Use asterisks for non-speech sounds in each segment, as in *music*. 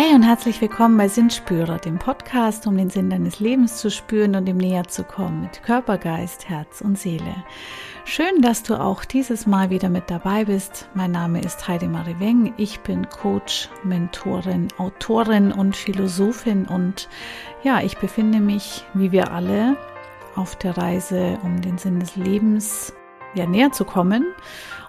Hey und herzlich willkommen bei Sinnspürer, dem Podcast, um den Sinn deines Lebens zu spüren und ihm näher zu kommen mit Körper, Geist, Herz und Seele. Schön, dass du auch dieses Mal wieder mit dabei bist. Mein Name ist Heidemarie Weng. Ich bin Coach, Mentorin, Autorin und Philosophin und ja, ich befinde mich, wie wir alle, auf der Reise, um den Sinn des Lebens ja, näher zu kommen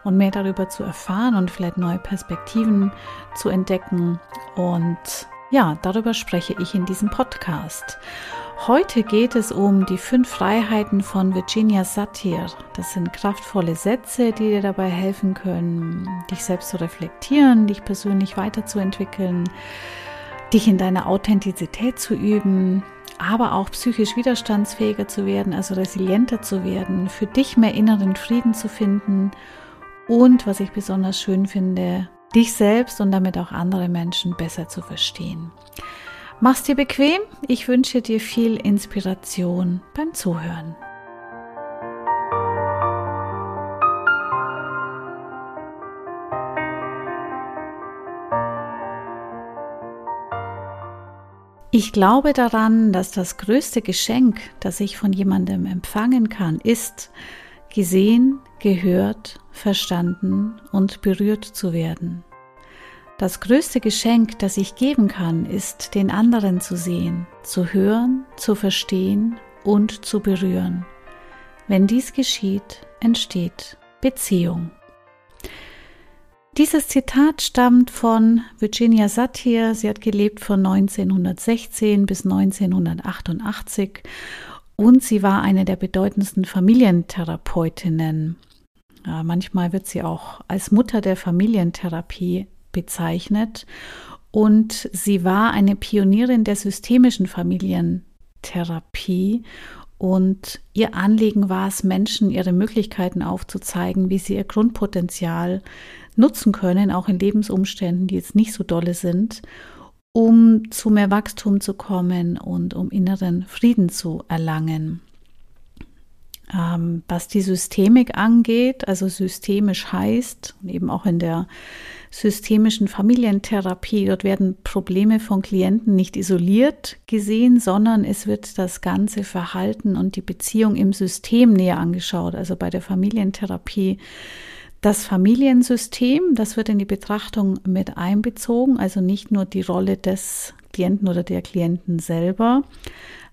und mehr darüber zu erfahren und vielleicht neue Perspektiven zu entdecken. Und ja, darüber spreche ich in diesem Podcast. Heute geht es um die fünf Freiheiten von Virginia Satir. Das sind kraftvolle Sätze, die dir dabei helfen können, dich selbst zu reflektieren, dich persönlich weiterzuentwickeln, dich in deiner Authentizität zu üben, aber auch psychisch widerstandsfähiger zu werden, also resilienter zu werden, für dich mehr inneren Frieden zu finden und, was ich besonders schön finde, dich selbst und damit auch andere Menschen besser zu verstehen. Mach's dir bequem. Ich wünsche dir viel Inspiration beim Zuhören. Ich glaube daran, dass das größte Geschenk, das ich von jemandem empfangen kann, ist, gesehen, gehört, verstanden und berührt zu werden. Das größte Geschenk, das ich geben kann, ist, den anderen zu sehen, zu hören, zu verstehen und zu berühren. Wenn dies geschieht, entsteht Beziehung. Dieses Zitat stammt von Virginia Satir. Sie hat gelebt von 1916 bis 1988 und sie war eine der bedeutendsten Familientherapeutinnen. Ja, manchmal wird sie auch als Mutter der Familientherapie bezeichnet. Und sie war eine Pionierin der systemischen Familientherapie. Und ihr Anliegen war es, Menschen ihre Möglichkeiten aufzuzeigen, wie sie ihr Grundpotenzial nutzen können, auch in Lebensumständen, die jetzt nicht so dolle sind um zu mehr Wachstum zu kommen und um inneren Frieden zu erlangen. Ähm, was die Systemik angeht, also systemisch heißt, und eben auch in der systemischen Familientherapie, dort werden Probleme von Klienten nicht isoliert gesehen, sondern es wird das ganze Verhalten und die Beziehung im System näher angeschaut. Also bei der Familientherapie das Familiensystem, das wird in die Betrachtung mit einbezogen, also nicht nur die Rolle des Klienten oder der Klienten selber,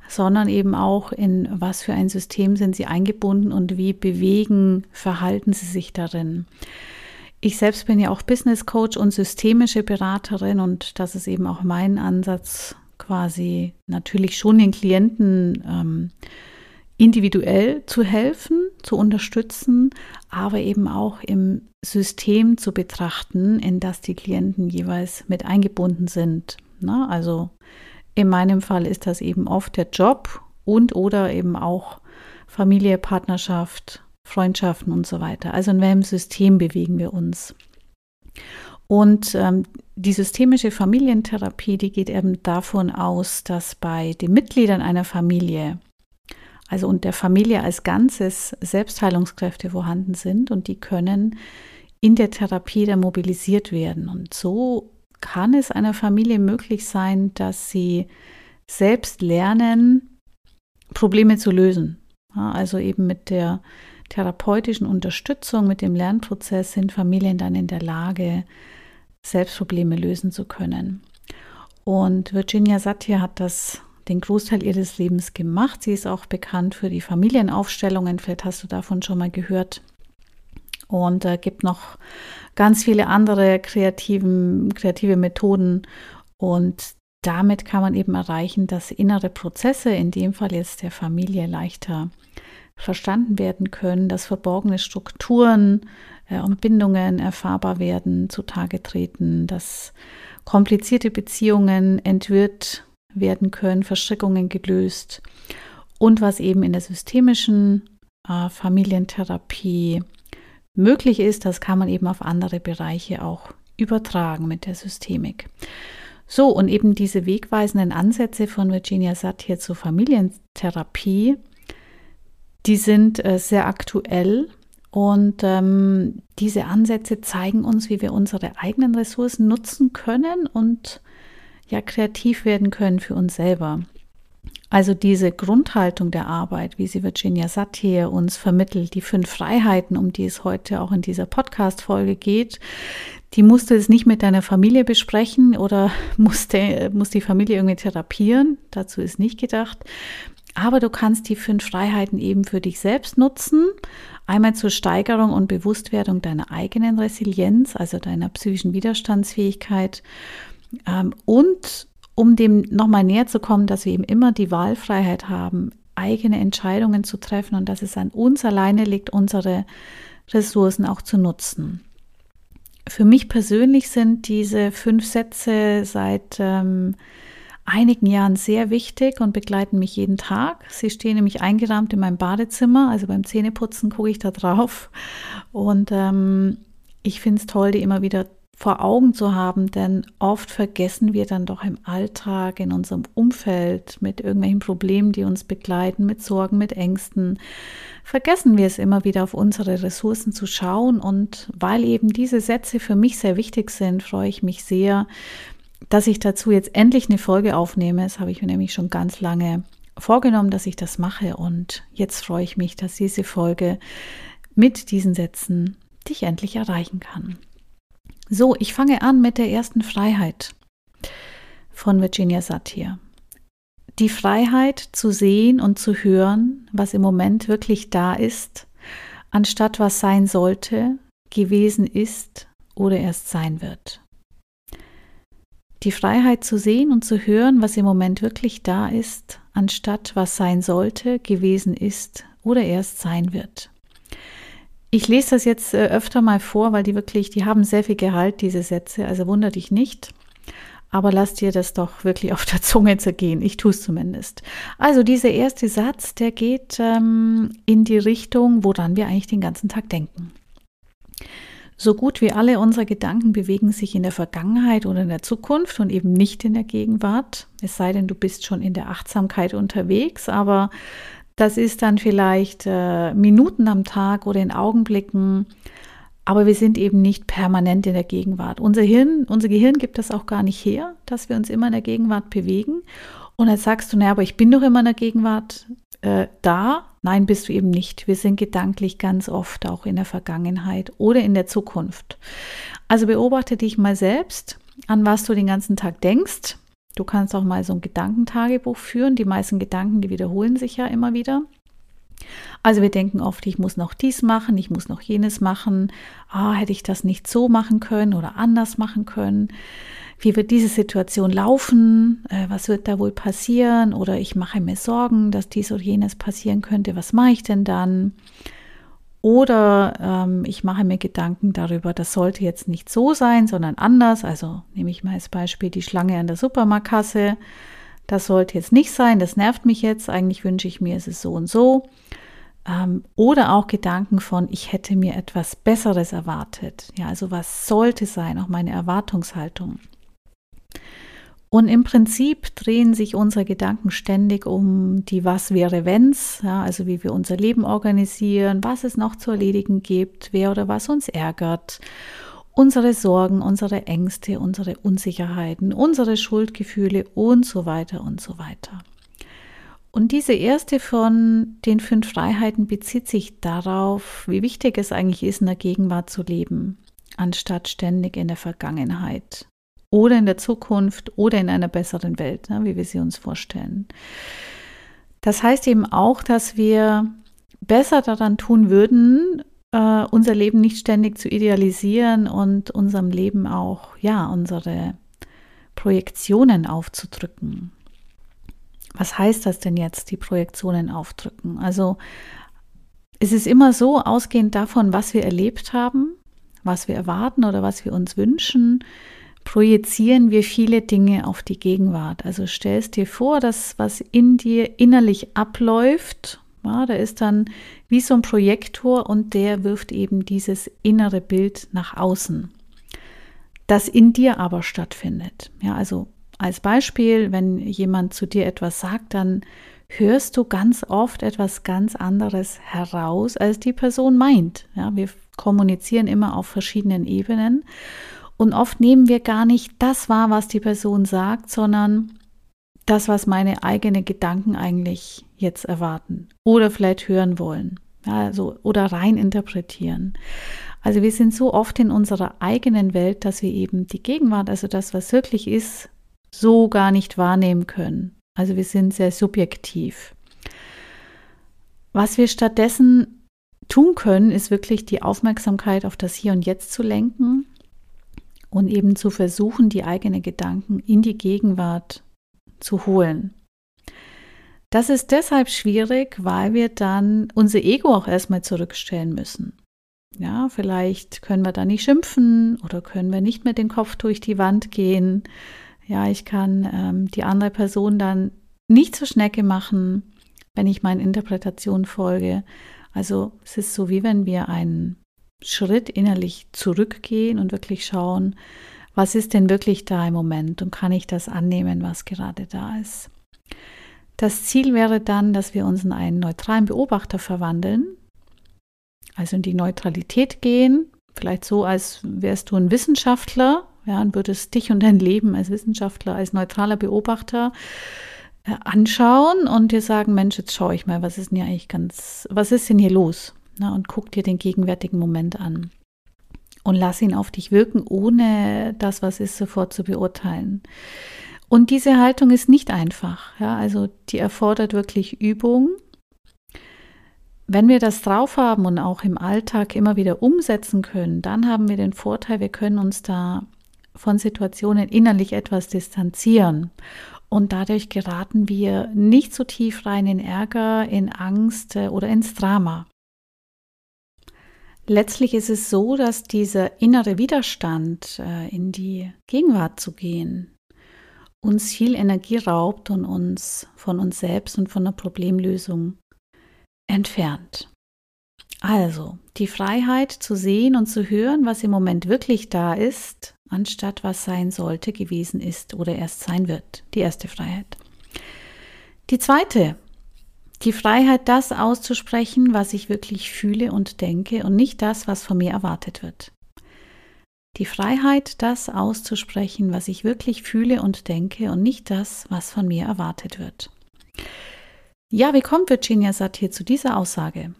sondern eben auch in was für ein System sind sie eingebunden und wie bewegen, verhalten sie sich darin. Ich selbst bin ja auch Business Coach und systemische Beraterin und das ist eben auch mein Ansatz, quasi natürlich schon den Klienten ähm, individuell zu helfen, zu unterstützen, aber eben auch im System zu betrachten, in das die Klienten jeweils mit eingebunden sind. Na, also in meinem Fall ist das eben oft der Job und oder eben auch Familie, Partnerschaft, Freundschaften und so weiter. Also in welchem System bewegen wir uns? Und ähm, die systemische Familientherapie, die geht eben davon aus, dass bei den Mitgliedern einer Familie also und der Familie als Ganzes Selbstheilungskräfte vorhanden sind und die können in der Therapie dann mobilisiert werden. Und so kann es einer Familie möglich sein, dass sie selbst lernen, Probleme zu lösen. Ja, also eben mit der therapeutischen Unterstützung, mit dem Lernprozess sind Familien dann in der Lage, selbst Probleme lösen zu können. Und Virginia Satir hat das den Großteil ihres Lebens gemacht. Sie ist auch bekannt für die Familienaufstellungen. Vielleicht hast du davon schon mal gehört. Und äh, gibt noch ganz viele andere kreativen, kreative Methoden. Und damit kann man eben erreichen, dass innere Prozesse, in dem Fall jetzt der Familie, leichter verstanden werden können, dass verborgene Strukturen äh, und Bindungen erfahrbar werden, zutage treten, dass komplizierte Beziehungen entwirrt werden können, Verstrickungen gelöst. Und was eben in der systemischen äh, Familientherapie möglich ist, das kann man eben auf andere Bereiche auch übertragen mit der Systemik. So, und eben diese wegweisenden Ansätze von Virginia Satir zur Familientherapie, die sind äh, sehr aktuell und ähm, diese Ansätze zeigen uns, wie wir unsere eigenen Ressourcen nutzen können und ja kreativ werden können für uns selber. Also diese Grundhaltung der Arbeit, wie sie Virginia Satir uns vermittelt, die fünf Freiheiten, um die es heute auch in dieser Podcast-Folge geht, die musst du es nicht mit deiner Familie besprechen oder *laughs* musste, muss die Familie irgendwie therapieren. Dazu ist nicht gedacht. Aber du kannst die fünf Freiheiten eben für dich selbst nutzen. Einmal zur Steigerung und Bewusstwerdung deiner eigenen Resilienz, also deiner psychischen Widerstandsfähigkeit. Ähm, und um dem nochmal näher zu kommen, dass wir eben immer die Wahlfreiheit haben, eigene Entscheidungen zu treffen und dass es an uns alleine liegt, unsere Ressourcen auch zu nutzen. Für mich persönlich sind diese fünf Sätze seit ähm, einigen Jahren sehr wichtig und begleiten mich jeden Tag. Sie stehen nämlich eingerahmt in meinem Badezimmer, also beim Zähneputzen gucke ich da drauf und ähm, ich finde es toll, die immer wieder vor Augen zu haben, denn oft vergessen wir dann doch im Alltag, in unserem Umfeld, mit irgendwelchen Problemen, die uns begleiten, mit Sorgen, mit Ängsten, vergessen wir es immer wieder auf unsere Ressourcen zu schauen. Und weil eben diese Sätze für mich sehr wichtig sind, freue ich mich sehr, dass ich dazu jetzt endlich eine Folge aufnehme. Das habe ich mir nämlich schon ganz lange vorgenommen, dass ich das mache. Und jetzt freue ich mich, dass diese Folge mit diesen Sätzen dich endlich erreichen kann. So, ich fange an mit der ersten Freiheit von Virginia Satir. Die Freiheit zu sehen und zu hören, was im Moment wirklich da ist, anstatt was sein sollte, gewesen ist oder erst sein wird. Die Freiheit zu sehen und zu hören, was im Moment wirklich da ist, anstatt was sein sollte, gewesen ist oder erst sein wird. Ich lese das jetzt äh, öfter mal vor, weil die wirklich, die haben sehr viel Gehalt, diese Sätze, also wunder dich nicht. Aber lass dir das doch wirklich *laughs* auf der Zunge zergehen. Ich tue es zumindest. Also dieser erste Satz, der geht ähm, in die Richtung, woran wir eigentlich den ganzen Tag denken. So gut wie alle unsere Gedanken bewegen sich in der Vergangenheit oder in der Zukunft und eben nicht in der Gegenwart. Es sei denn, du bist schon in der Achtsamkeit unterwegs, aber das ist dann vielleicht äh, Minuten am Tag oder in Augenblicken, aber wir sind eben nicht permanent in der Gegenwart. Unser Hirn, unser Gehirn gibt das auch gar nicht her, dass wir uns immer in der Gegenwart bewegen. Und dann sagst du, naja, aber ich bin doch immer in der Gegenwart äh, da. Nein, bist du eben nicht. Wir sind gedanklich ganz oft auch in der Vergangenheit oder in der Zukunft. Also beobachte dich mal selbst, an was du den ganzen Tag denkst Du kannst auch mal so ein Gedankentagebuch führen. Die meisten Gedanken, die wiederholen sich ja immer wieder. Also wir denken oft, ich muss noch dies machen, ich muss noch jenes machen. Ah, hätte ich das nicht so machen können oder anders machen können? Wie wird diese Situation laufen? Äh, was wird da wohl passieren? Oder ich mache mir Sorgen, dass dies oder jenes passieren könnte. Was mache ich denn dann? Oder ähm, ich mache mir Gedanken darüber, das sollte jetzt nicht so sein, sondern anders. Also nehme ich mal als Beispiel die Schlange an der Supermarktkasse. Das sollte jetzt nicht sein, das nervt mich jetzt. Eigentlich wünsche ich mir, es ist so und so. Ähm, oder auch Gedanken von, ich hätte mir etwas Besseres erwartet. Ja, also was sollte sein, auch meine Erwartungshaltung. Und im Prinzip drehen sich unsere Gedanken ständig um die Was wäre wenns, ja, also wie wir unser Leben organisieren, was es noch zu erledigen gibt, wer oder was uns ärgert, unsere Sorgen, unsere Ängste, unsere Unsicherheiten, unsere Schuldgefühle und so weiter und so weiter. Und diese erste von den fünf Freiheiten bezieht sich darauf, wie wichtig es eigentlich ist, in der Gegenwart zu leben, anstatt ständig in der Vergangenheit oder in der Zukunft oder in einer besseren Welt, ne, wie wir sie uns vorstellen. Das heißt eben auch, dass wir besser daran tun würden, äh, unser Leben nicht ständig zu idealisieren und unserem Leben auch, ja, unsere Projektionen aufzudrücken. Was heißt das denn jetzt, die Projektionen aufdrücken? Also es ist immer so, ausgehend davon, was wir erlebt haben, was wir erwarten oder was wir uns wünschen, projizieren wir viele Dinge auf die Gegenwart. Also stellst dir vor, dass was in dir innerlich abläuft, ja, da ist dann wie so ein Projektor und der wirft eben dieses innere Bild nach außen, das in dir aber stattfindet. Ja, also als Beispiel, wenn jemand zu dir etwas sagt, dann hörst du ganz oft etwas ganz anderes heraus, als die Person meint. Ja, wir kommunizieren immer auf verschiedenen Ebenen Und oft nehmen wir gar nicht das wahr, was die Person sagt, sondern das, was meine eigenen Gedanken eigentlich jetzt erwarten oder vielleicht hören wollen. Also, oder rein interpretieren. Also wir sind so oft in unserer eigenen Welt, dass wir eben die Gegenwart, also das, was wirklich ist, so gar nicht wahrnehmen können. Also wir sind sehr subjektiv. Was wir stattdessen tun können, ist wirklich die Aufmerksamkeit auf das Hier und Jetzt zu lenken und eben zu versuchen, die eigenen Gedanken in die Gegenwart zu holen. Das ist deshalb schwierig, weil wir dann unser Ego auch erstmal zurückstellen müssen. Ja, vielleicht können wir da nicht schimpfen oder können wir nicht mit dem Kopf durch die Wand gehen. Ja, ich kann ähm, die andere Person dann nicht zur Schnecke machen, wenn ich meinen Interpretationen folge. Also es ist so, wie wenn wir einen Schritt innerlich zurückgehen und wirklich schauen, was ist denn wirklich da im Moment und kann ich das annehmen, was gerade da ist. Das Ziel wäre dann, dass wir uns in einen neutralen Beobachter verwandeln, also in die Neutralität gehen, vielleicht so, als wärst du ein Wissenschaftler, ja, und würdest dich und dein Leben als Wissenschaftler, als neutraler Beobachter äh, anschauen und dir sagen, Mensch, jetzt schaue ich mal, was ist denn hier eigentlich ganz, was ist denn hier los? Na, und guck dir den gegenwärtigen Moment an und lass ihn auf dich wirken, ohne das, was ist, sofort zu beurteilen. Und diese Haltung ist nicht einfach. Ja, also die erfordert wirklich Übung. Wenn wir das drauf haben und auch im Alltag immer wieder umsetzen können, dann haben wir den Vorteil, wir können uns da von Situationen innerlich etwas distanzieren. Und dadurch geraten wir nicht so tief rein in Ärger, in Angst äh, oder ins Drama. Letztlich ist es so, dass dieser innere Widerstand, äh, in die Gegenwart zu gehen, uns viel Energie raubt und uns von uns selbst und von der Problemlösung entfernt. Also die Freiheit zu sehen und zu hören, was im Moment wirklich da ist, anstatt was sein sollte, gewesen ist oder erst sein wird. Die erste Freiheit. Die zweite, die Freiheit, das auszusprechen, was ich wirklich fühle und denke und nicht das, was von mir erwartet wird. Die Freiheit, das auszusprechen, was ich wirklich fühle und denke und nicht das, was von mir erwartet wird. Ja, wie kommt Virginia Satir zu dieser Aussage?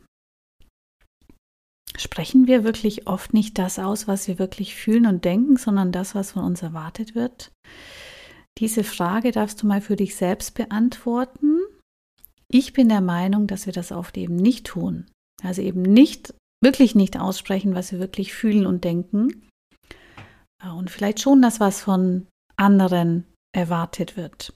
Sprechen wir wirklich oft nicht das aus, was wir wirklich fühlen und denken, sondern das, was von uns erwartet wird? Diese Frage darfst du mal für dich selbst beantworten. Ich bin der Meinung, dass wir das oft eben nicht tun. Also eben nicht, wirklich nicht aussprechen, was wir wirklich fühlen und denken. Und vielleicht schon das, was von anderen erwartet wird.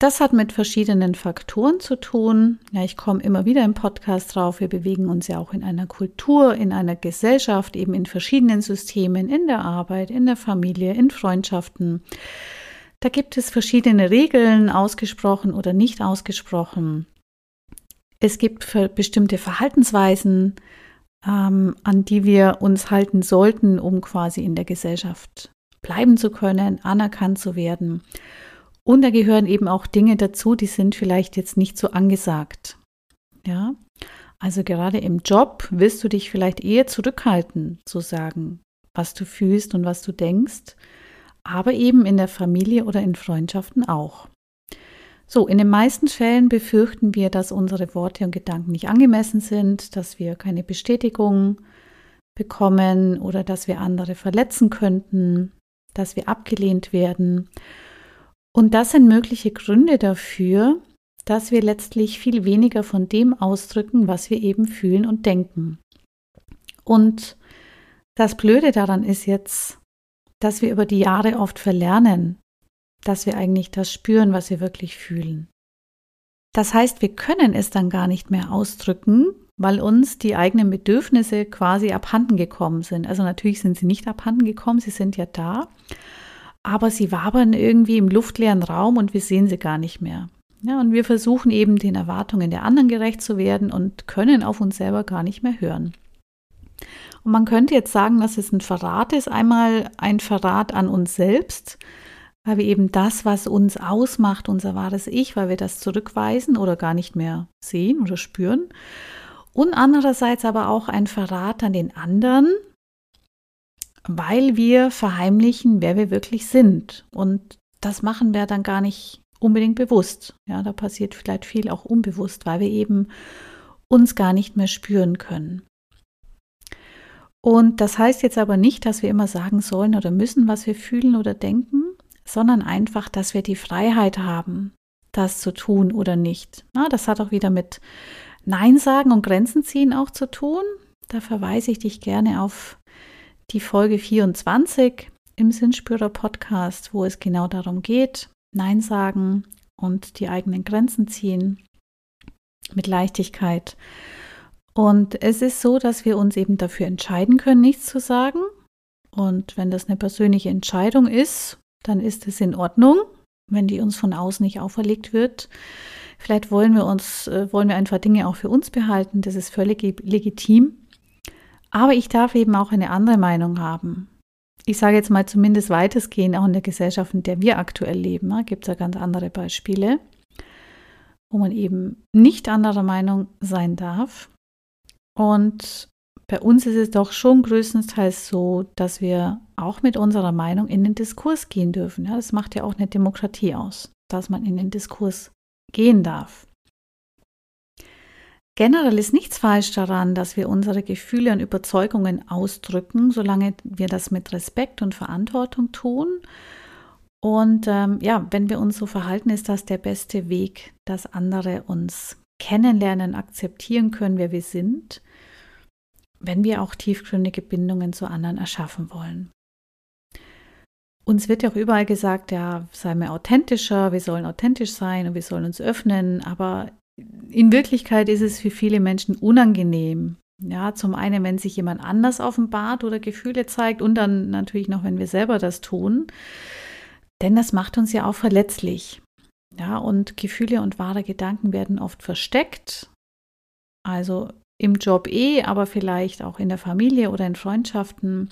Das hat mit verschiedenen Faktoren zu tun. Ja, ich komme immer wieder im Podcast drauf. Wir bewegen uns ja auch in einer Kultur, in einer Gesellschaft, eben in verschiedenen Systemen, in der Arbeit, in der Familie, in Freundschaften. Da gibt es verschiedene Regeln, ausgesprochen oder nicht ausgesprochen. Es gibt bestimmte Verhaltensweisen, ähm, an die wir uns halten sollten, um quasi in der Gesellschaft bleiben zu können, anerkannt zu werden. Und da gehören eben auch Dinge dazu, die sind vielleicht jetzt nicht so angesagt. Ja, also gerade im Job willst du dich vielleicht eher zurückhalten, zu sagen, was du fühlst und was du denkst, aber eben in der Familie oder in Freundschaften auch. So, in den meisten Fällen befürchten wir, dass unsere Worte und Gedanken nicht angemessen sind, dass wir keine Bestätigung bekommen oder dass wir andere verletzen könnten, dass wir abgelehnt werden. Und das sind mögliche Gründe dafür, dass wir letztlich viel weniger von dem ausdrücken, was wir eben fühlen und denken. Und das Blöde daran ist jetzt, dass wir über die Jahre oft verlernen, dass wir eigentlich das spüren, was wir wirklich fühlen. Das heißt, wir können es dann gar nicht mehr ausdrücken, weil uns die eigenen Bedürfnisse quasi abhanden gekommen sind. Also natürlich sind sie nicht abhanden gekommen, sie sind ja da, aber sie wabern irgendwie im luftleeren Raum und wir sehen sie gar nicht mehr. Ja, und wir versuchen eben den Erwartungen der anderen gerecht zu werden und können auf uns selber gar nicht mehr hören. Und man könnte jetzt sagen, dass es ein Verrat ist. Einmal ein Verrat an uns selbst, weil wir eben das, was uns ausmacht, unser wahres Ich, weil wir das zurückweisen oder gar nicht mehr sehen oder spüren. Und andererseits aber auch ein Verrat an den anderen, weil wir verheimlichen, wer wir wirklich sind. Und das machen wir dann gar nicht unbedingt bewusst. Ja, da passiert vielleicht viel auch unbewusst, weil wir eben uns gar nicht mehr spüren können. Und das heißt jetzt aber nicht, dass wir immer sagen sollen oder müssen, was wir fühlen oder denken, sondern einfach, dass wir die Freiheit haben, das zu tun oder nicht. Na, das hat auch wieder mit Nein sagen und Grenzen ziehen auch zu tun. Da verweise ich dich gerne auf die Folge 24 im Sinnspürer Podcast, wo es genau darum geht, Nein sagen und die eigenen Grenzen ziehen mit Leichtigkeit. Und es ist so, dass wir uns eben dafür entscheiden können, nichts zu sagen. Und wenn das eine persönliche Entscheidung ist, dann ist es in Ordnung, wenn die uns von außen nicht auferlegt wird. Vielleicht wollen wir uns, äh, wollen wir einfach Dinge auch für uns behalten. Das ist völlig legitim. Aber ich darf eben auch eine andere Meinung haben. Ich sage jetzt mal zumindest weitestgehend auch in der Gesellschaft, in der wir aktuell leben. Gibt es ja ganz andere Beispiele, wo man eben nicht anderer Meinung sein darf. Und bei uns ist es doch schon größtenteils so, dass wir auch mit unserer Meinung in den Diskurs gehen dürfen. Ja, das macht ja auch eine Demokratie aus, dass man in den Diskurs gehen darf. Generell ist nichts falsch daran, dass wir unsere Gefühle und Überzeugungen ausdrücken, solange wir das mit Respekt und Verantwortung tun. Und ähm, ja, wenn wir uns so verhalten, ist das der beste Weg, dass andere uns kennenlernen, akzeptieren können, wer wir sind, wenn wir auch tiefgründige Bindungen zu anderen erschaffen wollen. Uns wird ja auch überall gesagt, ja, sei mir authentischer, wir sollen authentisch sein und wir sollen uns öffnen, aber in Wirklichkeit ist es für viele Menschen unangenehm. Ja, zum einen, wenn sich jemand anders offenbart oder Gefühle zeigt und dann natürlich noch, wenn wir selber das tun. Denn das macht uns ja auch verletzlich. Ja, und Gefühle und wahre Gedanken werden oft versteckt. Also im Job eh, aber vielleicht auch in der Familie oder in Freundschaften.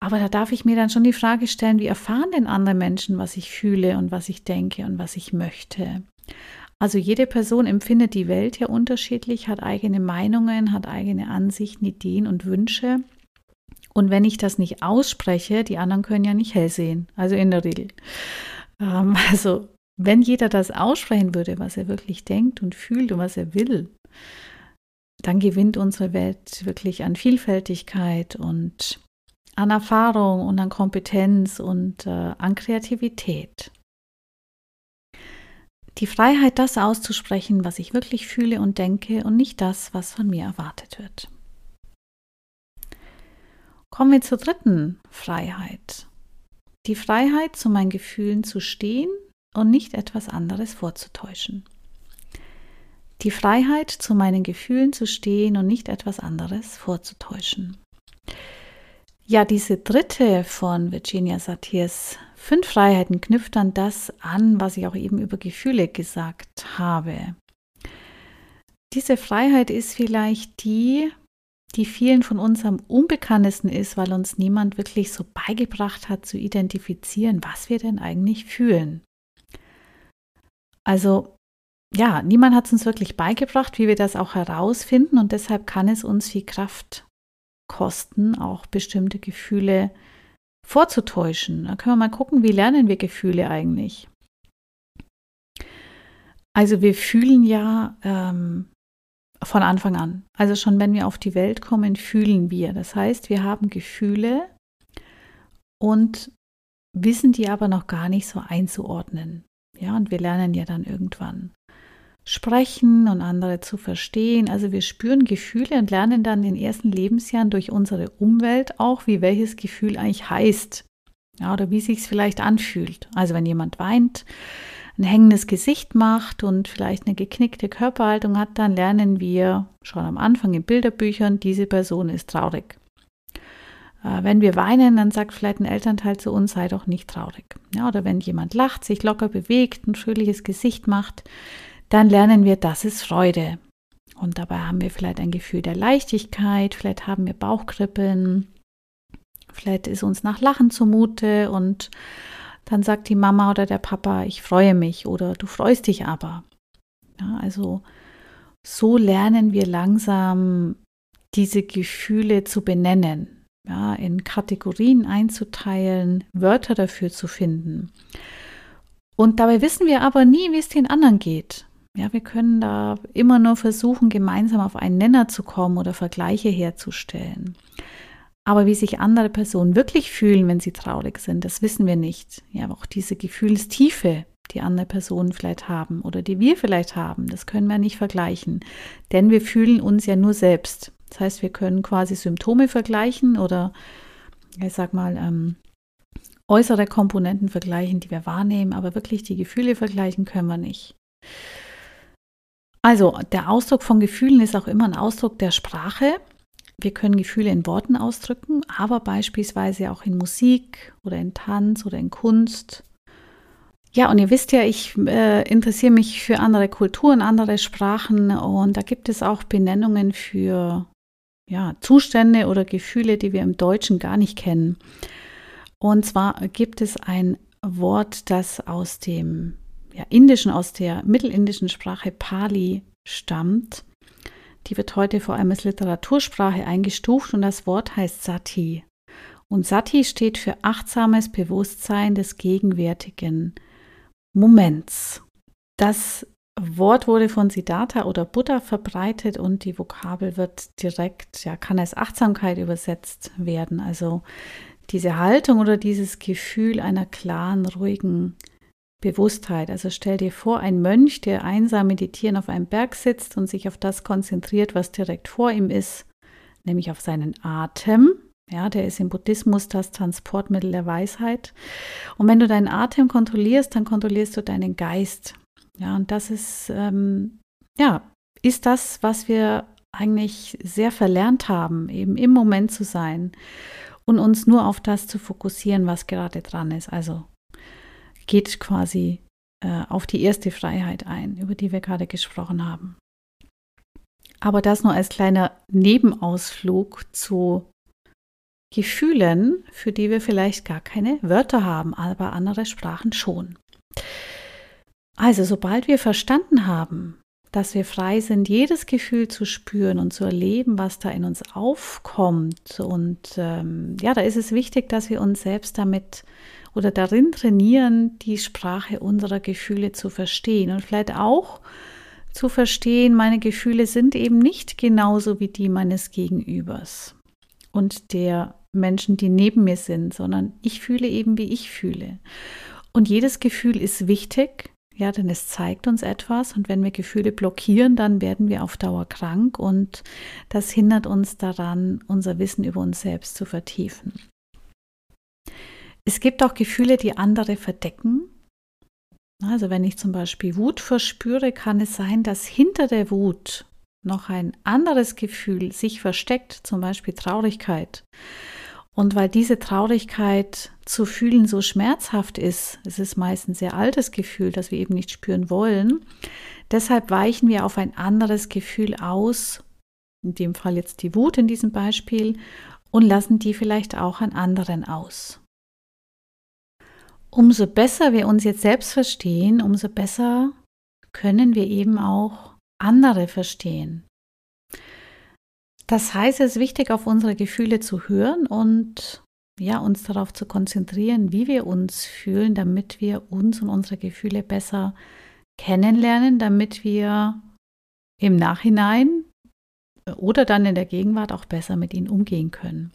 Aber da darf ich mir dann schon die Frage stellen, wie erfahren denn andere Menschen, was ich fühle und was ich denke und was ich möchte? Also jede Person empfindet die Welt ja unterschiedlich, hat eigene Meinungen, hat eigene Ansichten, Ideen und Wünsche. Und wenn ich das nicht ausspreche, die anderen können ja nicht hell sehen, also in der Regel. Ähm, *laughs* also wenn jeder das aussprechen würde, was er wirklich denkt und fühlt und was er will, dann gewinnt unsere Welt wirklich an Vielfältigkeit und an Erfahrung und an Kompetenz und äh, an Kreativität. Die Freiheit, das auszusprechen, was ich wirklich fühle und denke und nicht das, was von mir erwartet wird. Kommen wir zur dritten Freiheit. Die Freiheit, zu meinen Gefühlen zu stehen und nicht etwas anderes vorzutäuschen. Die Freiheit, zu meinen Gefühlen zu stehen und nicht etwas anderes vorzutäuschen. Ja, diese dritte von Virginia Satirs Fünf Freiheiten knüpft dann das an, was ich auch eben über Gefühle gesagt habe. Diese Freiheit ist vielleicht die, die vielen von uns am unbekanntesten ist, weil uns niemand wirklich so beigebracht hat zu identifizieren, was wir denn eigentlich fühlen. Also ja, niemand hat es uns wirklich beigebracht, wie wir das auch herausfinden und deshalb kann es uns viel Kraft kosten, auch bestimmte Gefühle vorzutäuschen. Da können wir mal gucken, wie lernen wir Gefühle eigentlich. Also wir fühlen ja ähm, von Anfang an. Also schon wenn wir auf die Welt kommen, fühlen wir. Das heißt, wir haben Gefühle und wissen die aber noch gar nicht so einzuordnen. Ja, und wir lernen ja dann irgendwann sprechen und andere zu verstehen. Also wir spüren Gefühle und lernen dann in den ersten Lebensjahren durch unsere Umwelt auch, wie welches Gefühl eigentlich heißt. Ja, oder wie sich es vielleicht anfühlt. Also wenn jemand weint, ein hängendes Gesicht macht und vielleicht eine geknickte Körperhaltung hat, dann lernen wir schon am Anfang in Bilderbüchern, diese Person ist traurig. Äh, wenn wir weinen, dann sagt vielleicht ein Elternteil zu uns, sei doch nicht traurig. Ja, oder wenn jemand lacht, sich locker bewegt, ein fröhliches Gesicht macht, dann lernen wir, das ist Freude. Und dabei haben wir vielleicht ein Gefühl der Leichtigkeit, vielleicht haben wir Bauchkribbeln, vielleicht ist uns nach Lachen zumute und dann sagt die Mama oder der Papa, ich freue mich oder du freust dich aber. Ja, also so lernen wir langsam diese Gefühle zu benennen. ja, in Kategorien einzuteilen, Wörter dafür zu finden. Und dabei wissen wir aber nie, wie es den anderen geht. Ja, wir können da immer nur versuchen, gemeinsam auf einen Nenner zu kommen oder Vergleiche herzustellen. Aber wie sich andere Personen wirklich fühlen, wenn sie traurig sind, das wissen wir nicht. Ja, auch diese Gefühlstiefe, die andere Personen vielleicht haben oder die wir vielleicht haben, das können wir nicht vergleichen. Denn wir fühlen uns ja nur selbst. Das heißt, wir können quasi Symptome vergleichen oder, ich sag mal, ähm, äußere Komponenten vergleichen, die wir wahrnehmen, aber wirklich die Gefühle vergleichen können wir nicht. Also der Ausdruck von Gefühlen ist auch immer ein Ausdruck der Sprache. Wir können Gefühle in Worten ausdrücken, aber beispielsweise auch in Musik oder in Tanz oder in Kunst. Ja, und ihr wisst ja, ich äh, interessiere mich für andere Kulturen, andere Sprachen und da gibt es auch Benennungen für ja, Zustände oder Gefühle, die wir im Deutschen gar nicht kennen. Und zwar gibt es ein Wort, das aus dem ja, indischen, aus der mittelindischen Sprache Pali stammt. Die wird heute vor allem als Literatursprache eingestuft und das Wort heißt Sati. Und Sati steht für achtsames Bewusstsein des gegenwärtigen Moments. Das Wort wurde von Siddhartha oder Buddha verbreitet und die Vokabel wird direkt, ja, kann als Achtsamkeit übersetzt werden. Also diese Haltung oder dieses Gefühl einer klaren, ruhigen Bewusstheit. Also stell dir vor, ein Mönch, der einsam meditieren auf einem Berg sitzt und sich auf das konzentriert, was direkt vor ihm ist, nämlich auf seinen Atem. Ja, der ist im Buddhismus das Transportmittel der Weisheit. Und wenn du deinen Atem kontrollierst, dann kontrollierst du deinen Geist. Ja, und das ist, ähm, ja, ist das, was wir eigentlich sehr verlernt haben, eben im Moment zu sein und uns nur auf das zu fokussieren, was gerade dran ist. Also geht quasi äh, auf die erste Freiheit ein, über die wir gerade gesprochen haben. Aber das nur als kleiner Nebenausflug zu Gefühlen, für die wir vielleicht gar keine Wörter haben, aber andere Sprachen schon. Also sobald wir verstanden haben, dass wir frei sind, jedes Gefühl zu spüren und zu erleben, was da in uns aufkommt. Und ähm, ja, da ist es wichtig, dass wir uns selbst damit oder darin trainieren, die Sprache unserer Gefühle zu verstehen und vielleicht auch zu verstehen, meine Gefühle sind eben nicht genauso wie die meines Gegenübers und der Menschen, die neben mir sind, sondern ich fühle eben, wie ich fühle. Und jedes Gefühl ist wichtig ja, denn es zeigt uns etwas und wenn wir Gefühle blockieren, dann werden wir auf Dauer krank und das hindert uns daran, unser Wissen über uns selbst zu vertiefen. Es gibt auch Gefühle, die andere verdecken. Also wenn ich zum Beispiel Wut verspüre, kann es sein, dass hinter der Wut noch ein anderes Gefühl sich versteckt, zum Beispiel Traurigkeit. Und weil diese Traurigkeit zu fühlen so schmerzhaft ist, es ist meist ein sehr altes Gefühl, das wir eben nicht spüren wollen, deshalb weichen wir auf ein anderes Gefühl aus, in dem Fall jetzt die Wut in diesem Beispiel, und lassen die vielleicht auch an anderen aus. Umso besser wir uns jetzt selbst verstehen, umso besser können wir eben auch andere verstehen. Das heißt, es ist wichtig, auf unsere Gefühle zu hören und ja, uns darauf zu konzentrieren, wie wir uns fühlen, damit wir uns und unsere Gefühle besser kennenlernen, damit wir im Nachhinein oder dann in der Gegenwart auch besser mit ihnen umgehen können.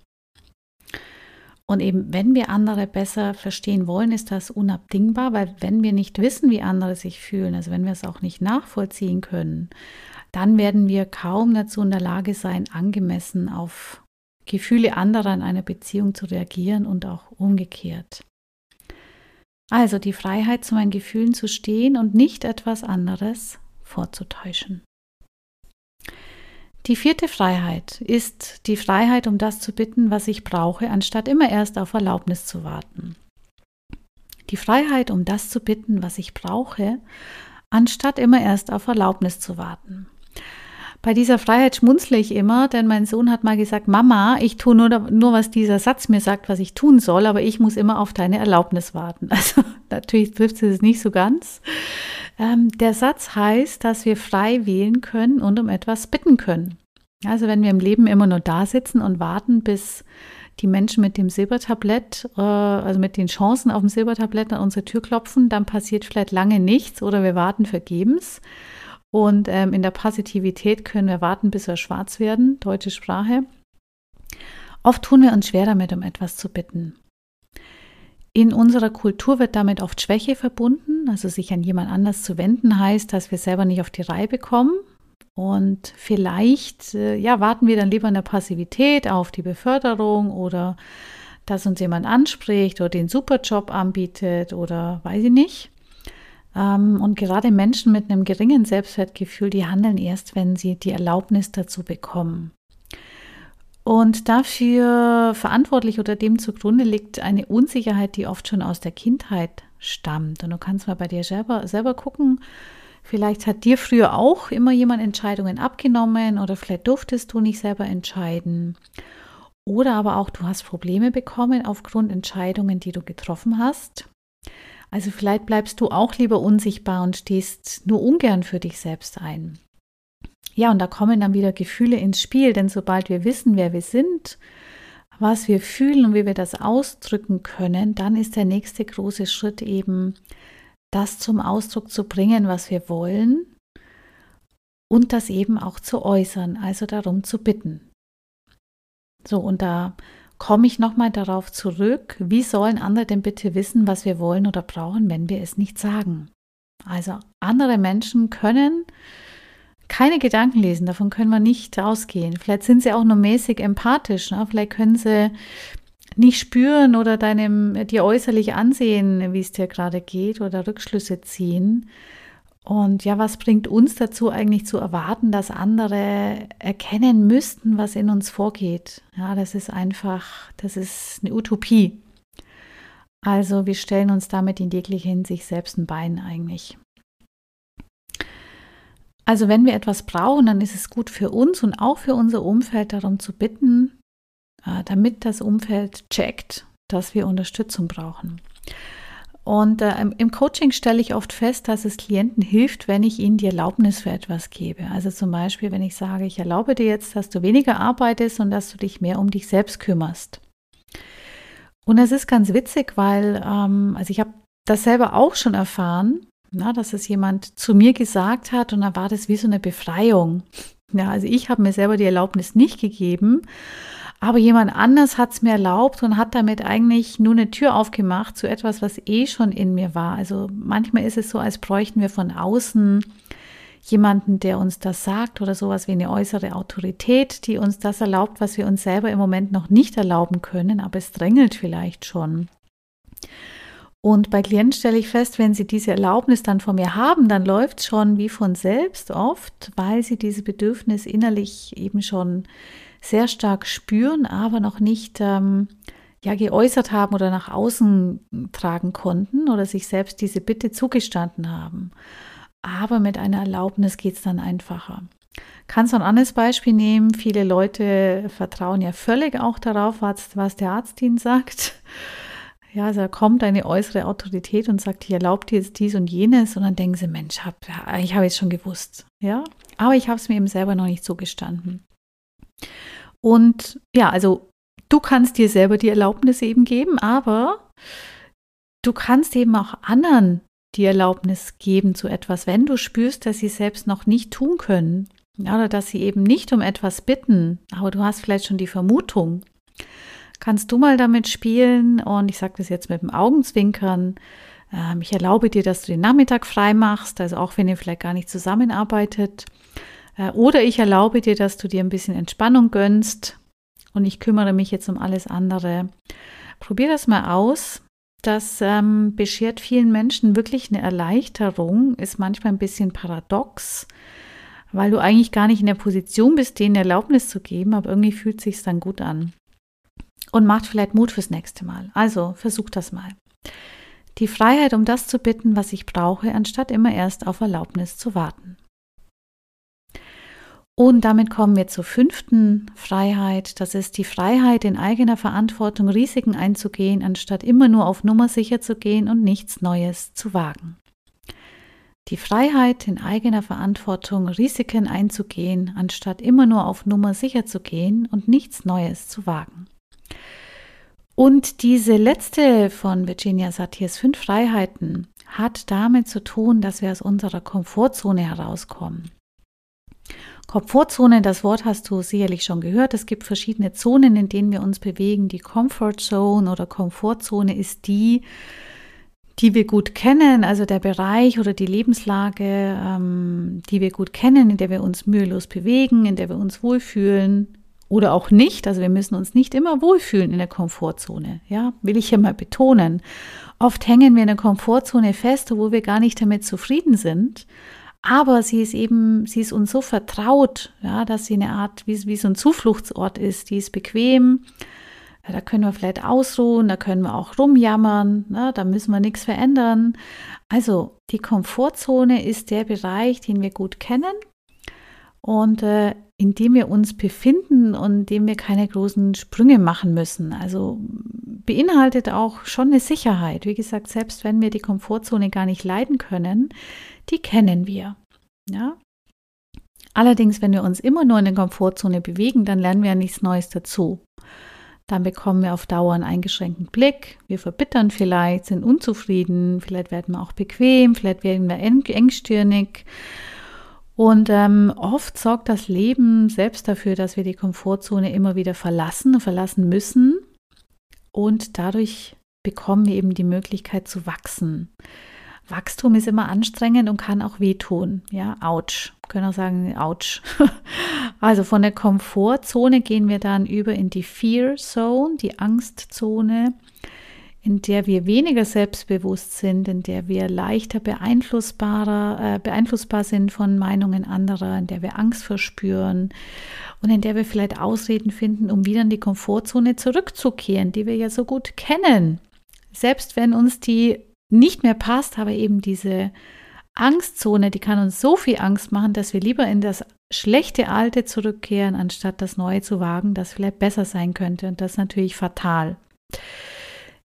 Und eben, wenn wir andere besser verstehen wollen, ist das unabdingbar, weil wenn wir nicht wissen, wie andere sich fühlen, also wenn wir es auch nicht nachvollziehen können, dann werden wir kaum dazu in der Lage sein, angemessen auf Gefühle anderer in einer Beziehung zu reagieren und auch umgekehrt. Also die Freiheit, zu meinen Gefühlen zu stehen und nicht etwas anderes vorzutäuschen. Die vierte Freiheit ist die Freiheit, um das zu bitten, was ich brauche, anstatt immer erst auf Erlaubnis zu warten. Die Freiheit, um das zu bitten, was ich brauche, anstatt immer erst auf Erlaubnis zu warten. Bei dieser Freiheit schmunzle ich immer, denn mein Sohn hat mal gesagt, Mama, ich tue nur, nur, was dieser Satz mir sagt, was ich tun soll, aber ich muss immer auf deine Erlaubnis warten. *laughs* Also natürlich trifft es nicht so ganz. Ähm, der Satz heißt, dass wir frei wählen können und um etwas bitten können. Also wenn wir im Leben immer nur da sitzen und warten, bis die Menschen mit dem Silbertablett, äh, also mit den Chancen auf dem Silbertablett an unsere Tür klopfen, dann passiert vielleicht lange nichts oder wir warten vergebens. Und ähm, in der Passivität können wir warten, bis wir schwarz werden, deutsche Sprache. Oft tun wir uns schwer damit, um etwas zu bitten. In unserer Kultur wird damit oft Schwäche verbunden, also sich an jemand anders zu wenden heißt, dass wir selber nicht auf die Reihe bekommen und vielleicht äh, ja, warten wir dann lieber in der Passivität auf die Beförderung oder dass uns jemand anspricht oder den Superjob anbietet oder weiß ich nicht. Ähm, und gerade Menschen mit einem geringen Selbstwertgefühl, die handeln erst, wenn sie die Erlaubnis dazu bekommen. Und dafür verantwortlich oder dem zugrunde liegt eine Unsicherheit, die oft schon aus der Kindheit stammt. Und du kannst mal bei dir selber, selber gucken, Vielleicht hat dir früher auch immer jemand Entscheidungen abgenommen oder vielleicht durftest du nicht selber entscheiden. Oder aber auch du hast Probleme bekommen aufgrund Entscheidungen, die du getroffen hast. Also vielleicht bleibst du auch lieber unsichtbar und stehst nur ungern für dich selbst ein. Ja, und da kommen dann wieder Gefühle ins Spiel, denn sobald wir wissen, wer wir sind, was wir fühlen und wie wir das ausdrücken können, dann ist der nächste große Schritt eben das zum Ausdruck zu bringen, was wir wollen und das eben auch zu äußern, also darum zu bitten. So, und da komme ich nochmal darauf zurück, wie sollen andere denn bitte wissen, was wir wollen oder brauchen, wenn wir es nicht sagen? Also andere Menschen können keine Gedanken lesen, davon können wir nicht ausgehen. Vielleicht sind sie auch nur mäßig empathisch, ne? vielleicht können sie nicht spüren oder deinem dir äußerlich ansehen, wie es dir gerade geht oder Rückschlüsse ziehen. Und ja, was bringt uns dazu eigentlich zu erwarten, dass andere erkennen müssten, was in uns vorgeht? Ja, das ist einfach, das ist eine Utopie. Also wir stellen uns damit in jeglicher Hinsicht selbst ein Bein eigentlich. Also wenn wir etwas brauchen, dann ist es gut für uns und auch für unser Umfeld darum zu bitten, äh, damit das Umfeld checkt, dass wir Unterstützung brauchen. Und äh, im Coaching stelle ich oft fest, dass es Klienten hilft, wenn ich ihnen die Erlaubnis für etwas gebe. Also zum Beispiel, wenn ich sage, ich erlaube dir jetzt, dass du weniger arbeitest und dass du dich mehr um dich selbst kümmerst. Und das ist ganz witzig, weil, ähm, also ich habe das selber auch schon erfahren, na, dass es jemand zu mir gesagt hat und da war das wie so eine Befreiung. Ja, also ich habe mir selber die Erlaubnis nicht gegeben aber jemand anders hat es mir erlaubt und hat damit eigentlich nur eine Tür aufgemacht zu etwas, was eh schon in mir war. Also manchmal ist es so, als bräuchten wir von außen jemanden, der uns das sagt oder sowas wie eine äußere Autorität, die uns das erlaubt, was wir uns selber im Moment noch nicht erlauben können, aber es drängelt vielleicht schon. Und bei Klienten stelle ich fest, wenn sie diese Erlaubnis dann von mir haben, dann läuft es schon wie von selbst oft, weil sie dieses Bedürfnis innerlich eben schon sehr stark spüren, aber noch nicht ähm, ja, geäußert haben oder nach außen tragen konnten oder sich selbst diese Bitte zugestanden haben. Aber mit einer Erlaubnis geht es dann einfacher. Kannst du ein anderes Beispiel nehmen? Viele Leute vertrauen ja völlig auch darauf, was, was der Arzt ihnen sagt. Ja, also da kommt eine äußere Autorität und sagt, ich erlaube dir jetzt dies und jenes und dann denken sie, Mensch, hab, ich habe es schon gewusst. Ja, aber ich habe es mir eben selber noch nicht zugestanden. Und ja, also du kannst dir selber die Erlaubnis eben geben, aber du kannst eben auch anderen die Erlaubnis geben zu etwas, wenn du spürst, dass sie selbst noch nicht tun können oder dass sie eben nicht um etwas bitten, aber du hast vielleicht schon die Vermutung. Kannst du mal damit spielen und ich sage das jetzt mit dem Augenzwinkern. Ähm, ich erlaube dir, dass du den Nachmittag frei machst, also auch wenn ihr vielleicht gar nicht zusammenarbeitet. Äh, oder ich erlaube dir, dass du dir ein bisschen Entspannung gönnst und ich kümmere mich jetzt um alles andere. Probier das mal aus. Das ähm, beschert vielen Menschen wirklich eine Erleichterung, ist manchmal ein bisschen paradox, weil du eigentlich gar nicht in der Position bist, denen Erlaubnis zu geben, aber irgendwie fühlt es sich dann gut an. Und macht vielleicht Mut fürs nächste Mal. Also versuch das mal. Die Freiheit, um das zu bitten, was ich brauche, anstatt immer erst auf Erlaubnis zu warten. Und damit kommen wir zur fünften Freiheit. Das ist die Freiheit, in eigener Verantwortung Risiken einzugehen, anstatt immer nur auf Nummer sicher zu gehen und nichts Neues zu wagen. Die Freiheit, in eigener Verantwortung Risiken einzugehen, anstatt immer nur auf Nummer sicher zu gehen und nichts Neues zu wagen. Und diese letzte von Virginia Satirs fünf Freiheiten hat damit zu tun, dass wir aus unserer Komfortzone herauskommen. Komfortzone, das Wort hast du sicherlich schon gehört. Es gibt verschiedene Zonen, in denen wir uns bewegen. Die Comfort Zone oder Komfortzone ist die, die wir gut kennen, also der Bereich oder die Lebenslage, ähm, die wir gut kennen, in der wir uns mühelos bewegen, in der wir uns wohlfühlen oder auch nicht. Also wir müssen uns nicht immer wohlfühlen in der Komfortzone. Ja, will ich hier mal betonen. Oft hängen wir in der Komfortzone fest, wo wir gar nicht damit zufrieden sind. Aber sie ist eben, sie ist uns so vertraut, ja, dass sie eine Art, wie, wie so ein Zufluchtsort ist. Die ist bequem. Da können wir vielleicht ausruhen, da können wir auch rumjammern, ne, da müssen wir nichts verändern. Also die Komfortzone ist der Bereich, den wir gut kennen und äh, in dem wir uns befinden und in dem wir keine großen Sprünge machen müssen. Also beinhaltet auch schon eine Sicherheit. Wie gesagt, selbst wenn wir die Komfortzone gar nicht leiden können, die kennen wir. Ja? Allerdings, wenn wir uns immer nur in der Komfortzone bewegen, dann lernen wir ja nichts Neues dazu. Dann bekommen wir auf Dauer einen eingeschränkten Blick. Wir verbittern vielleicht, sind unzufrieden, vielleicht werden wir auch bequem, vielleicht werden wir eng, engstirnig. Und ähm, oft sorgt das Leben selbst dafür, dass wir die Komfortzone immer wieder verlassen und verlassen müssen. Und dadurch bekommen wir eben die Möglichkeit zu wachsen. Wachstum ist immer anstrengend und kann auch wehtun. Ja, ouch. Können auch sagen, ouch. *laughs* also von der Komfortzone gehen wir dann über in die Fear Zone, die Angstzone, in der wir weniger selbstbewusst sind, in der wir leichter beeinflussbarer, äh, beeinflussbar sind von Meinungen anderer, in der wir Angst verspüren und in der wir vielleicht Ausreden finden, um wieder in die Komfortzone zurückzukehren, die wir ja so gut kennen. Selbst wenn uns die nicht mehr passt, aber eben diese Angstzone, die kann uns so viel Angst machen, dass wir lieber in das schlechte Alte zurückkehren, anstatt das Neue zu wagen, das vielleicht besser sein könnte. Und das ist natürlich fatal.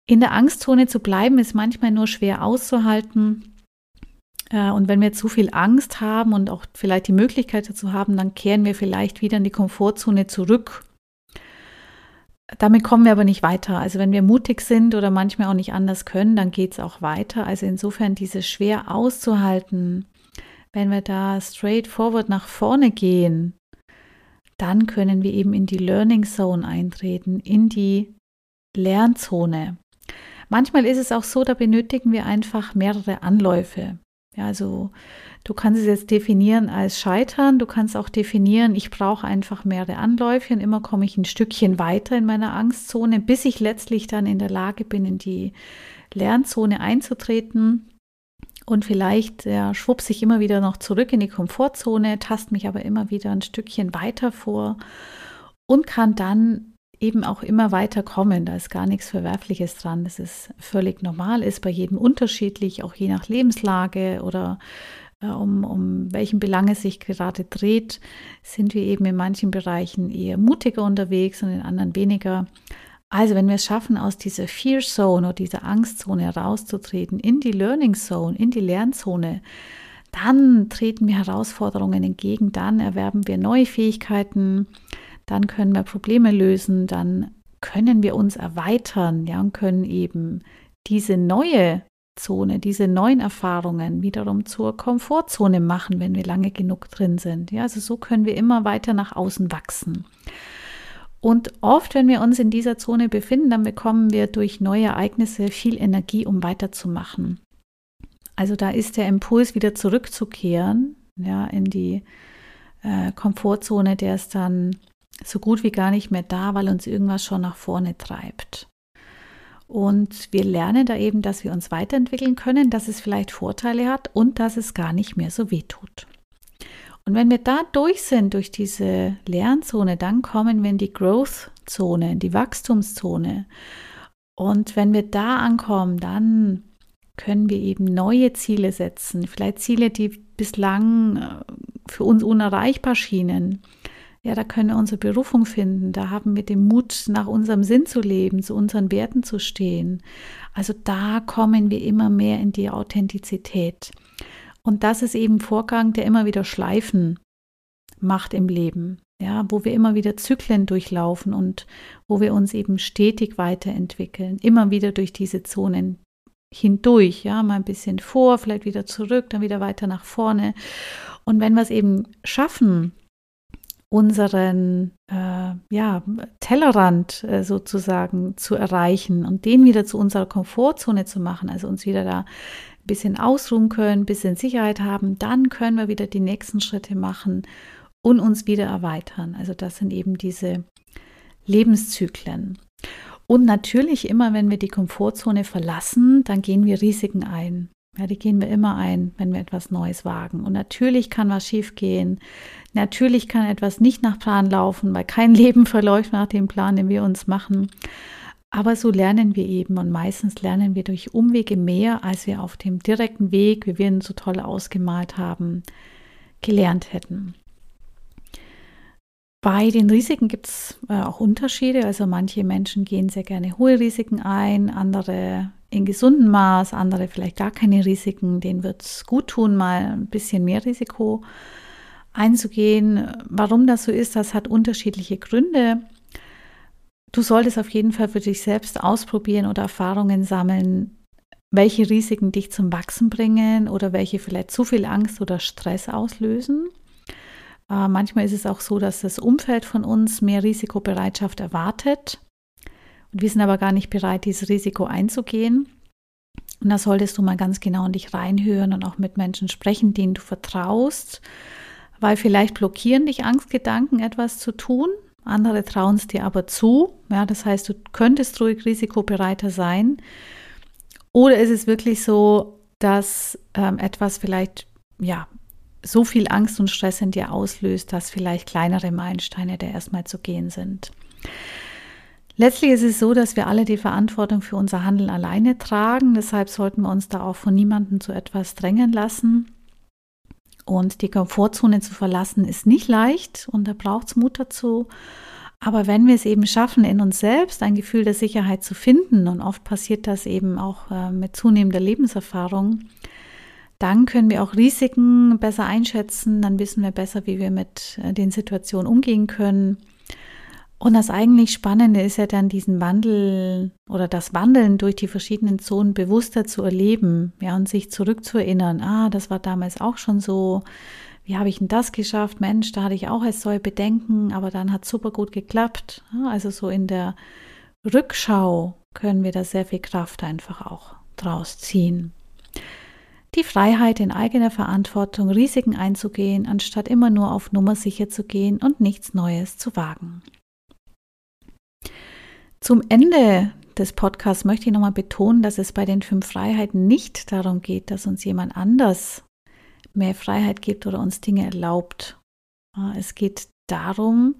In der Angstzone zu bleiben, ist manchmal nur schwer auszuhalten. Äh, und wenn wir zu viel Angst haben und auch vielleicht die Möglichkeit dazu haben, dann kehren wir vielleicht wieder in die Komfortzone zurück damit kommen wir aber nicht weiter. Also wenn wir mutig sind oder manchmal auch nicht anders können, dann geht es auch weiter. Also insofern dieses schwer auszuhalten, wenn wir da straight forward nach vorne gehen, dann können wir eben in die Learning Zone eintreten, in die Lernzone. Manchmal ist es auch so, da benötigen wir einfach mehrere Anläufe. Ja, also du kannst es jetzt definieren als Scheitern, du kannst auch definieren, ich brauche einfach mehrere Anläufe und immer komme ich ein Stückchen weiter in meiner Angstzone, bis ich letztlich dann in der Lage bin, in die Lernzone einzutreten. Und vielleicht ja, schwupps ich immer wieder noch zurück in die Komfortzone, tast mich aber immer wieder ein Stückchen weiter vor und kann dann eben auch immer weiter kommen. Da ist gar nichts Verwerfliches dran. Das ist völlig normal, ist bei jedem unterschiedlich, auch je nach Lebenslage oder um, um welchen Belang es sich gerade dreht, sind wir eben in manchen Bereichen eher mutiger unterwegs und in anderen weniger. Also wenn wir es schaffen, aus dieser Fear Zone oder dieser Angstzone herauszutreten, in die Learning Zone, in die Lernzone, dann treten wir Herausforderungen entgegen, dann erwerben wir neue Fähigkeiten, dann können wir Probleme lösen, dann können wir uns erweitern, ja, und können eben diese neue Zone, diese neuen Erfahrungen wiederum zur Komfortzone machen, wenn wir lange genug drin sind. Ja, also so können wir immer weiter nach außen wachsen. Und oft, wenn wir uns in dieser Zone befinden, dann bekommen wir durch neue Ereignisse viel Energie, um weiterzumachen. Also da ist der Impuls, wieder zurückzukehren, ja, in die äh, Komfortzone, der ist dann so gut wie gar nicht mehr da, weil uns irgendwas schon nach vorne treibt. Und wir lernen da eben, dass wir uns weiterentwickeln können, dass es vielleicht Vorteile hat und dass es gar nicht mehr so weh tut. Und wenn wir da durch sind, durch diese Lernzone, dann kommen wir in die Growth-Zone, in die Wachstumszone. Und wenn wir da ankommen, dann können wir eben neue Ziele setzen, vielleicht Ziele, die bislang äh, für uns unerreichbar schienen ja, da können wir unsere Berufung finden. Da haben wir den Mut, nach unserem Sinn zu leben, zu unseren Werten zu stehen. Also da kommen wir immer mehr in die Authentizität. Und das ist eben Vorgang, der immer wieder Schleifen macht im Leben. ja, wo wir immer wieder Zyklen durchlaufen und wo wir uns eben stetig weiterentwickeln, immer wieder durch diese Zonen hindurch, ja, mal ein bisschen vor, vielleicht wieder zurück, dann wieder weiter nach vorne. Und wenn wir es eben schaffen, unseren äh, ja, Tellerrand äh, sozusagen zu erreichen und den wieder zu unserer Komfortzone zu machen, also uns wieder da ein bisschen ausruhen können, ein bisschen Sicherheit haben, dann können wir wieder die nächsten Schritte machen und uns wieder erweitern. Also das sind eben diese Lebenszyklen. Und natürlich immer, wenn wir die Komfortzone verlassen, dann gehen wir Risiken ein. Ja, die gehen wir immer ein, wenn wir etwas Neues wagen. Und natürlich kann was schiefgehen. Natürlich kann etwas nicht nach Plan laufen, weil kein *laughs* Leben verläuft nach dem Plan, den wir uns machen. Aber so lernen wir eben und meistens lernen wir durch Umwege mehr, als wir auf dem direkten Weg, wie wir ihn so toll ausgemalt haben, gelernt hätten. Bei den Risiken gibt es äh, auch Unterschiede. Also manche Menschen gehen sehr gerne hohe Risiken ein, andere in gesundem Maß, andere vielleicht gar keine Risiken. Denen wird es gut tun, mal ein bisschen mehr Risiko einzugehen. Warum das so ist, das hat unterschiedliche Gründe. Du solltest auf jeden Fall für dich selbst ausprobieren oder Erfahrungen sammeln, welche Risiken dich zum Wachsen bringen oder welche vielleicht zu viel Angst oder Stress auslösen. Äh, manchmal ist es auch so, dass das Umfeld von uns mehr Risikobereitschaft erwartet. Und wir sind aber gar nicht bereit, dieses Risiko einzugehen. Und da solltest du mal ganz genau in dich reinhören und auch mit Menschen sprechen, denen du vertraust, weil vielleicht blockieren dich Angstgedanken, etwas zu tun. Andere trauen es dir aber zu. Ja, das heißt, du könntest ruhig risikobereiter sein. Oder ist es wirklich so, dass ähm, etwas vielleicht ja so viel Angst und Stress in dir auslöst, dass vielleicht kleinere Meilensteine da erstmal zu gehen sind. Letztlich ist es so, dass wir alle die Verantwortung für unser Handeln alleine tragen. Deshalb sollten wir uns da auch von niemandem zu etwas drängen lassen. Und die Komfortzone zu verlassen ist nicht leicht und da braucht es Mut dazu. Aber wenn wir es eben schaffen, in uns selbst ein Gefühl der Sicherheit zu finden, und oft passiert das eben auch äh, mit zunehmender Lebenserfahrung, dann können wir auch Risiken besser einschätzen, dann wissen wir besser, wie wir mit äh, den Situationen umgehen können. Und das eigentlich Spannende ist ja dann diesen Wandel oder das Wandeln durch die verschiedenen Zonen bewusster zu erleben, ja, und sich zurückzuerinnern, ah, das war damals auch schon so, wie habe ich denn das geschafft? Mensch, da hatte ich auch als soll Bedenken, aber dann hat super gut geklappt. Also so in der Rückschau können wir da sehr viel Kraft einfach auch draus ziehen. Die Freiheit in eigener Verantwortung Risiken einzugehen, anstatt immer nur auf Nummer sicher zu gehen und nichts Neues zu wagen. Zum Ende des Podcasts möchte ich nochmal betonen, dass es bei den fünf Freiheiten nicht darum geht, dass uns jemand anders mehr Freiheit gibt oder uns Dinge erlaubt. Es geht darum,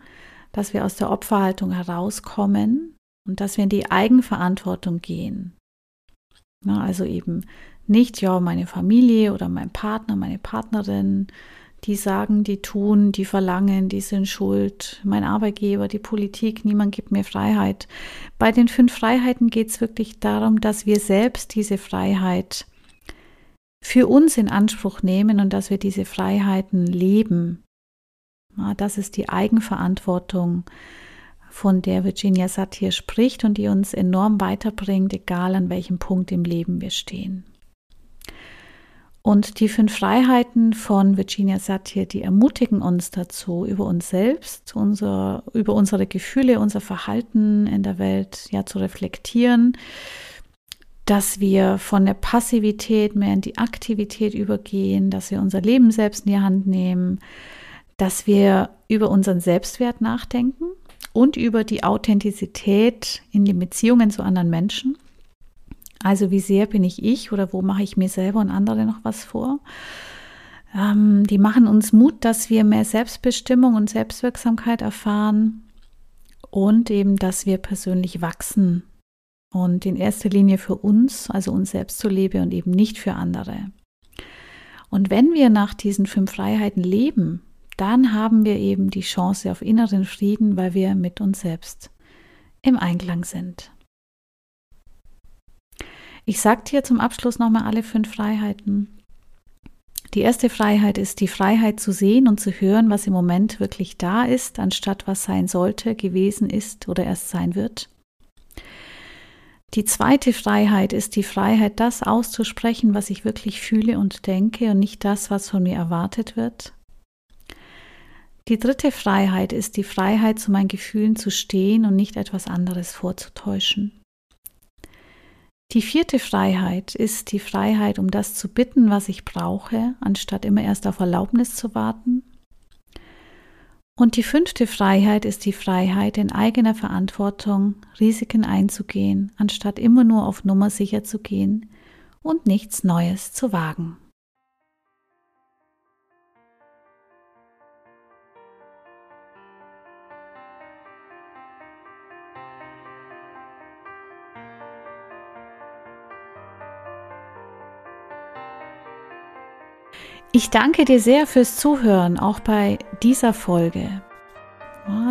dass wir aus der Opferhaltung herauskommen und dass wir in die Eigenverantwortung gehen. Also eben nicht, ja, meine Familie oder mein Partner, meine Partnerin, die sagen, die tun, die verlangen, die sind schuld, mein Arbeitgeber, die Politik, niemand gibt mir Freiheit. Bei den fünf Freiheiten geht es wirklich darum, dass wir selbst diese Freiheit für uns in Anspruch nehmen und dass wir diese Freiheiten leben. Das ist die Eigenverantwortung, von der Virginia Satir spricht und die uns enorm weiterbringt, egal an welchem Punkt im Leben wir stehen. Und die fünf Freiheiten von Virginia Satir, die ermutigen uns dazu, über uns selbst, unser, über unsere Gefühle, unser Verhalten in der Welt ja zu reflektieren, dass wir von der Passivität mehr in die Aktivität übergehen, dass wir unser Leben selbst in die Hand nehmen, dass wir über unseren Selbstwert nachdenken und über die Authentizität in den Beziehungen zu anderen Menschen also wie sehr bin ich ich oder wo mache ich mir selber und andere noch was vor? Ähm, die machen uns Mut, dass wir mehr Selbstbestimmung und Selbstwirksamkeit erfahren und eben, dass wir persönlich wachsen und in erster Linie für uns, also uns selbst zu leben und eben nicht für andere. Und wenn wir nach diesen fünf Freiheiten leben, dann haben wir eben die Chance auf inneren Frieden, weil wir mit uns selbst im Einklang sind. Ich sage dir zum Abschluss nochmal alle fünf Freiheiten. Die erste Freiheit ist die Freiheit zu sehen und zu hören, was im Moment wirklich da ist, anstatt was sein sollte, gewesen ist oder erst sein wird. Die zweite Freiheit ist die Freiheit, das auszusprechen, was ich wirklich fühle und denke und nicht das, was von mir erwartet wird. Die dritte Freiheit ist die Freiheit, zu meinen Gefühlen zu stehen und nicht etwas anderes vorzutäuschen. Die vierte Freiheit ist die Freiheit, um das zu bitten, was ich brauche, anstatt immer erst auf Erlaubnis zu warten. Und die fünfte Freiheit ist die Freiheit, in eigener Verantwortung Risiken einzugehen, anstatt immer nur auf Nummer sicher zu gehen und nichts Neues zu wagen. Ich danke dir sehr fürs Zuhören, auch bei dieser Folge.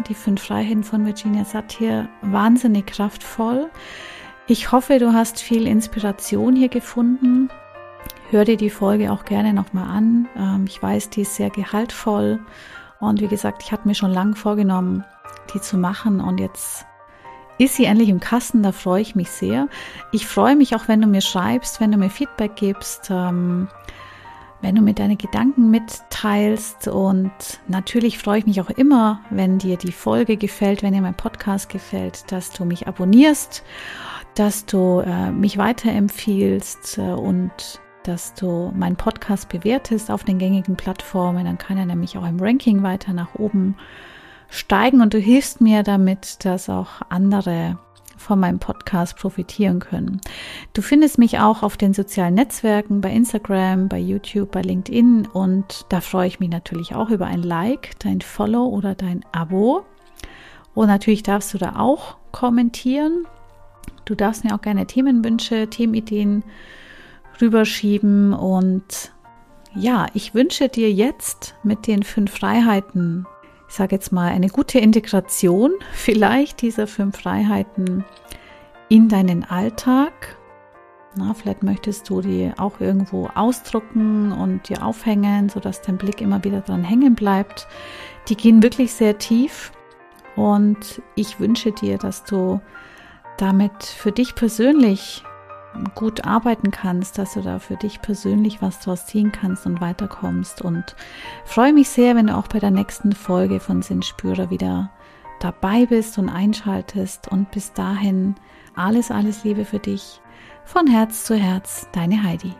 Die fünf Freiheiten von Virginia Satir, wahnsinnig kraftvoll. Ich hoffe, du hast viel Inspiration hier gefunden. Hör dir die Folge auch gerne nochmal an. Ähm, ich weiß, die ist sehr gehaltvoll. Und wie gesagt, ich hatte mir schon lange vorgenommen, die zu machen. Und jetzt ist sie endlich im Kasten. Da freue ich mich sehr. Ich freue mich auch, wenn du mir schreibst, wenn du mir Feedback gibst. Wenn du mir deine Gedanken mitteilst. Und natürlich freue ich mich auch immer, wenn dir die Folge gefällt, wenn dir mein Podcast gefällt, dass du mich abonnierst, dass du äh, mich weiterempfiehlst äh, und dass du meinen Podcast bewertest auf den gängigen Plattformen. Dann kann er nämlich auch im Ranking weiter nach oben steigen und du hilfst mir damit, dass auch andere von meinem Podcast profitieren können. Du findest mich auch auf den sozialen Netzwerken, bei Instagram, bei YouTube, bei LinkedIn und da freue ich mich natürlich auch über ein Like, dein Follow oder dein Abo. Und natürlich darfst du da auch kommentieren. Du darfst mir auch gerne Themenwünsche, Themenideen rüberschieben und ja, ich wünsche dir jetzt mit den fünf Freiheiten ich sage jetzt mal, eine gute Integration *laughs* vielleicht dieser fünf Freiheiten in deinen Alltag. Na, vielleicht möchtest du die auch irgendwo ausdrucken und dir aufhängen, sodass dein Blick immer wieder dran hängen bleibt. Die gehen wirklich sehr tief und ich wünsche dir, dass du damit für dich persönlich gut arbeiten kannst, dass du da für dich persönlich was draus ziehen kannst und weiterkommst. Und freue mich sehr, wenn du auch bei der nächsten Folge von Sinnspürer wieder dabei bist und einschaltest. Und bis dahin alles, alles Liebe für dich. Von Herz zu Herz, deine Heidi.